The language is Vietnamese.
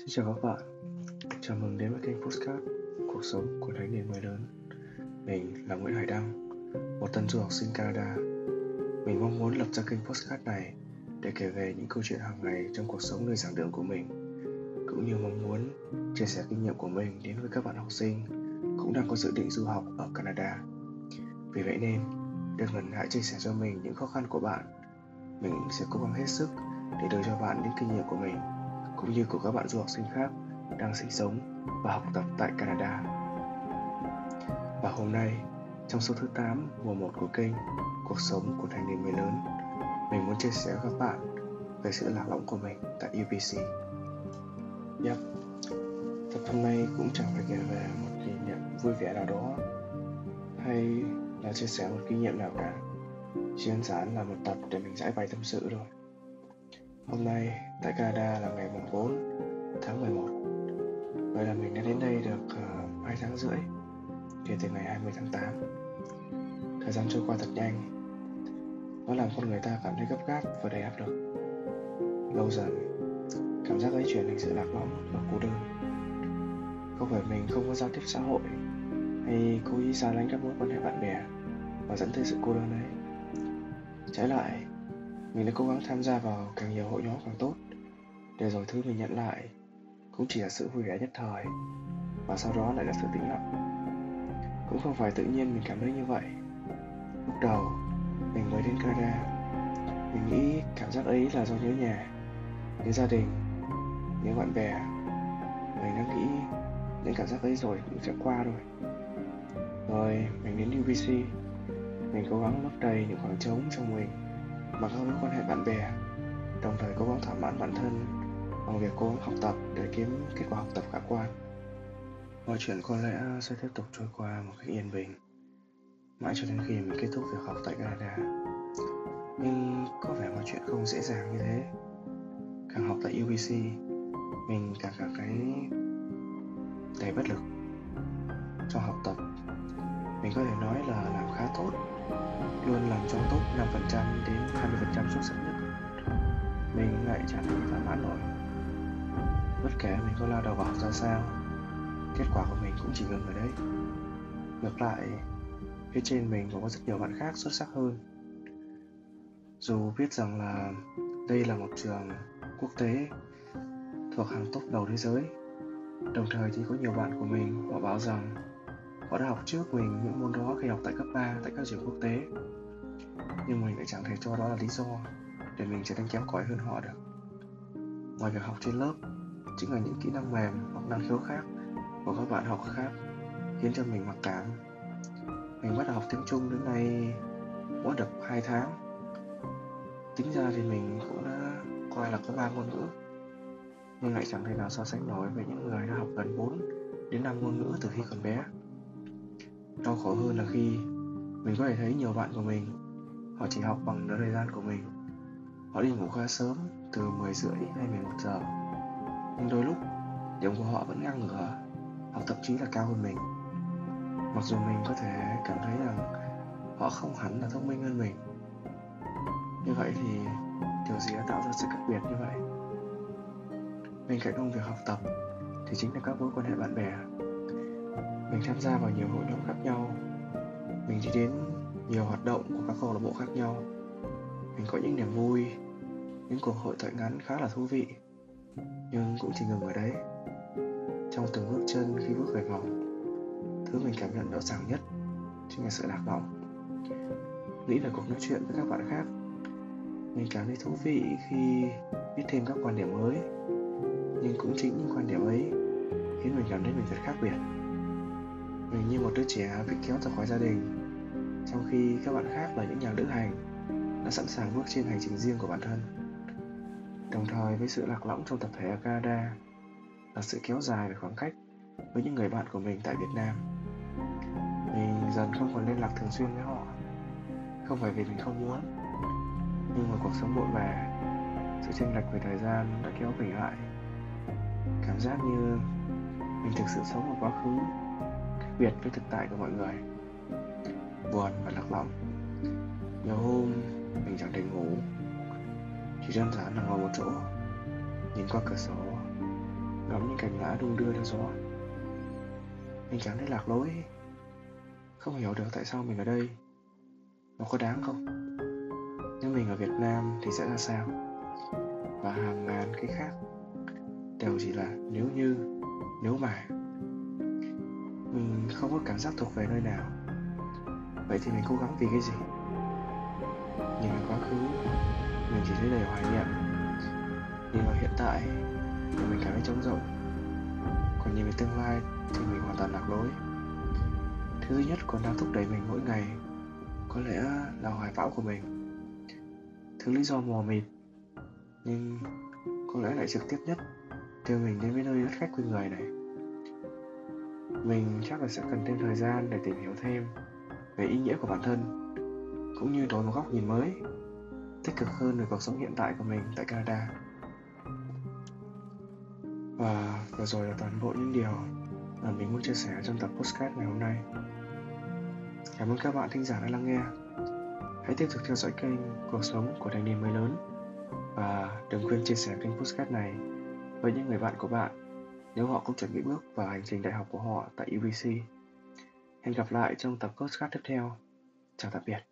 Xin chào các bạn, chào mừng đến với kênh Postcard Cuộc sống của thanh niên mới lớn Mình là Nguyễn Hải Đăng, một tân du học sinh Canada Mình mong muốn lập ra kênh Postcard này để kể về những câu chuyện hàng ngày trong cuộc sống nơi giảng đường của mình cũng như mong muốn chia sẻ kinh nghiệm của mình đến với các bạn học sinh cũng đang có dự định du học ở Canada. Vì vậy nên, đừng ngần ngại chia sẻ cho mình những khó khăn của bạn. Mình sẽ cố gắng hết sức để đưa cho bạn những kinh nghiệm của mình cũng như của các bạn du học sinh khác đang sinh sống và học tập tại Canada. Và hôm nay, trong số thứ 8 mùa 1 của kênh Cuộc sống của thanh niên mới lớn, mình muốn chia sẻ với các bạn về sự lạc lõng của mình tại UBC. Yep, tập hôm nay cũng chẳng phải kể về một kỷ niệm vui vẻ nào đó hay là chia sẻ một kinh nghiệm nào cả. Chỉ đơn giản là một tập để mình giải bày tâm sự thôi. Hôm nay tại Canada là ngày mùng 4 tháng 11 Vậy là mình đã đến đây được ờ, uh, 2 tháng rưỡi Kể từ ngày 20 tháng 8 Thời gian trôi qua thật nhanh. Nó làm con người ta cảm thấy gấp gáp và đầy áp lực. Lâu dần Cảm giác ấy chuyển thành sự lạc lõng và cô đơn. Không phải mình không có giao tiếp xã hội Hay cố ý xa lánh các mối quan hệ bạn bè Và dẫn tới sự cô đơn ấy. Trái lại mình đã cố gắng tham gia vào càng nhiều hội nhóm càng tốt. Để rồi thứ mình nhận lại cũng chỉ là sự vui vẻ nhất thời và sau đó lại là sự tĩnh lặng. Cũng không phải tự nhiên mình cảm thấy như vậy. Lúc đầu, mình mới đến canada. Mình nghĩ cảm giác ấy là do nhớ nhà, nhớ gia đình, nhớ bạn bè. Mình đang nghĩ những cảm giác ấy rồi cũng sẽ qua rồi. Rồi, mình đến UBC mình cố gắng lấp đầy những khoảng trống trong mình mà hơn mối quan hệ bạn bè. Đồng thời cố gắng thỏa mãn bản thân bằng việc cố gắng học tập để kiếm kết quả học tập khả quan. Mọi chuyện có lẽ sẽ tiếp tục trôi qua một cách yên bình. Mãi cho đến khi mình kết thúc việc học tại Canada. Nhưng có vẻ mọi chuyện không dễ dàng như thế. Càng học tại UBC mình càng cảm thấy đầy bất lực. Trong học tập, mình có thể nói là làm khá tốt, luôn làm trong top 5% thực sự nhất. Mình lại chẳng thể thỏa mãn nổi. Bất kể mình có lao đầu vào ra sao, kết quả của mình cũng chỉ ngừng ở đấy. Ngược lại, phía trên mình còn có rất nhiều bạn khác xuất sắc hơn. Dù biết rằng là đây là một trường quốc tế thuộc hàng top đầu thế giới, đồng thời thì có nhiều bạn của mình họ bảo rằng họ đã học trước mình những môn đó khi học tại cấp 3 tại các trường quốc tế nhưng mình lại chẳng thể cho đó là lý do để mình trở nên kém cỏi hơn họ được. Ngoài việc học trên lớp, chính là những kỹ năng mềm hoặc năng khiếu khác của các bạn học khác khiến cho mình mặc cảm. Mình bắt đầu học tiếng trung đến nay cũng được 2 tháng. Tính ra thì mình cũng đã coi là có ba ngôn ngữ, nhưng lại chẳng thể nào so sánh nổi với những người đã học gần 4 đến 5 ngôn ngữ từ khi còn bé. Đau khổ hơn là khi mình có thể thấy nhiều bạn của mình họ chỉ học bằng nửa thời gian của mình. Họ đi ngủ khá sớm, từ 10 rưỡi hay 11 giờ. Nhưng đôi lúc điểm của họ vẫn ngang ngửa. Hoặc thậm chí là cao hơn mình. Mặc dù mình có thể cảm thấy rằng họ không hẳn là thông minh hơn mình. Như vậy thì điều gì đã tạo ra sự khác biệt như vậy? Bên cạnh công việc học tập thì chính là các mối quan hệ bạn bè. Mình tham gia vào nhiều hội nhóm khác nhau. Mình đi đến nhiều hoạt động của các câu lạc bộ khác nhau. Mình có những niềm vui, những cuộc hội thoại ngắn khá là thú vị, nhưng cũng chỉ ngừng ở đấy. Trong từng bước chân khi bước về phòng, thứ mình cảm nhận rõ ràng nhất chính là sự lạc lõng. Nghĩ về cuộc nói chuyện với các bạn khác, mình cảm thấy thú vị khi biết thêm các quan điểm mới, nhưng cũng chính những quan điểm ấy khiến mình cảm thấy mình thật khác biệt. Mình như một đứa trẻ bị kéo ra khỏi gia đình trong khi các bạn khác là những nhà lữ hành đã sẵn sàng bước trên hành trình riêng của bản thân. Đồng thời với sự lạc lõng trong tập thể ở canada là sự kéo dài về khoảng cách với những người bạn của mình tại việt nam. Mình dần không còn liên lạc thường xuyên với họ, không phải vì mình không muốn, nhưng mà cuộc sống bộn bề sự chênh lệch về thời gian đã kéo mình lại. Cảm giác như mình thực sự sống ở quá khứ biệt với thực tại của mọi người buồn và lạc lõng. Nhiều hôm, mình chẳng thể ngủ, chỉ đơn giản là ngồi một chỗ, nhìn qua cửa sổ, ngắm ngắm những cành lá đung đưa theo gió. Mình cảm thấy lạc lối, không hiểu được tại sao mình ở đây. Nó có đáng không? Nếu mình ở việt nam thì sẽ ra sao? Và hàng ngàn cái khác, đều chỉ là nếu như, nếu mà. Mình không có cảm giác thuộc về nơi nào vậy thì mình cố gắng vì cái gì? Nhìn vào quá khứ, mình chỉ thấy đầy hoài niệm. Nhìn vào hiện tại thì mình cảm thấy trống rỗng. Còn nhìn về tương lai thì mình hoàn toàn lạc lối. Thứ duy nhất còn đang thúc đẩy mình mỗi ngày, có lẽ là hoài bão của mình. Thứ lý do mò mịt, nhưng có lẽ lại trực tiếp nhất, đưa mình đến với nơi đất khách quê người này. Mình chắc là sẽ cần thêm thời gian để tìm hiểu thêm về ý nghĩa của bản thân, cũng như đổi một góc nhìn mới, tích cực hơn về cuộc sống hiện tại của mình tại Canada. Và vừa rồi là toàn bộ những điều mà mình muốn chia sẻ trong tập postcard ngày hôm nay. Cảm ơn các bạn thính giả đã lắng nghe. Hãy tiếp tục theo dõi kênh cuộc sống của thanh niên mới lớn và đừng quên chia sẻ kênh postcard này với những người bạn của bạn nếu họ cũng chuẩn bị bước vào hành trình đại học của họ tại UBC. Hẹn gặp lại trong tập podcast tiếp theo. Chào tạm biệt.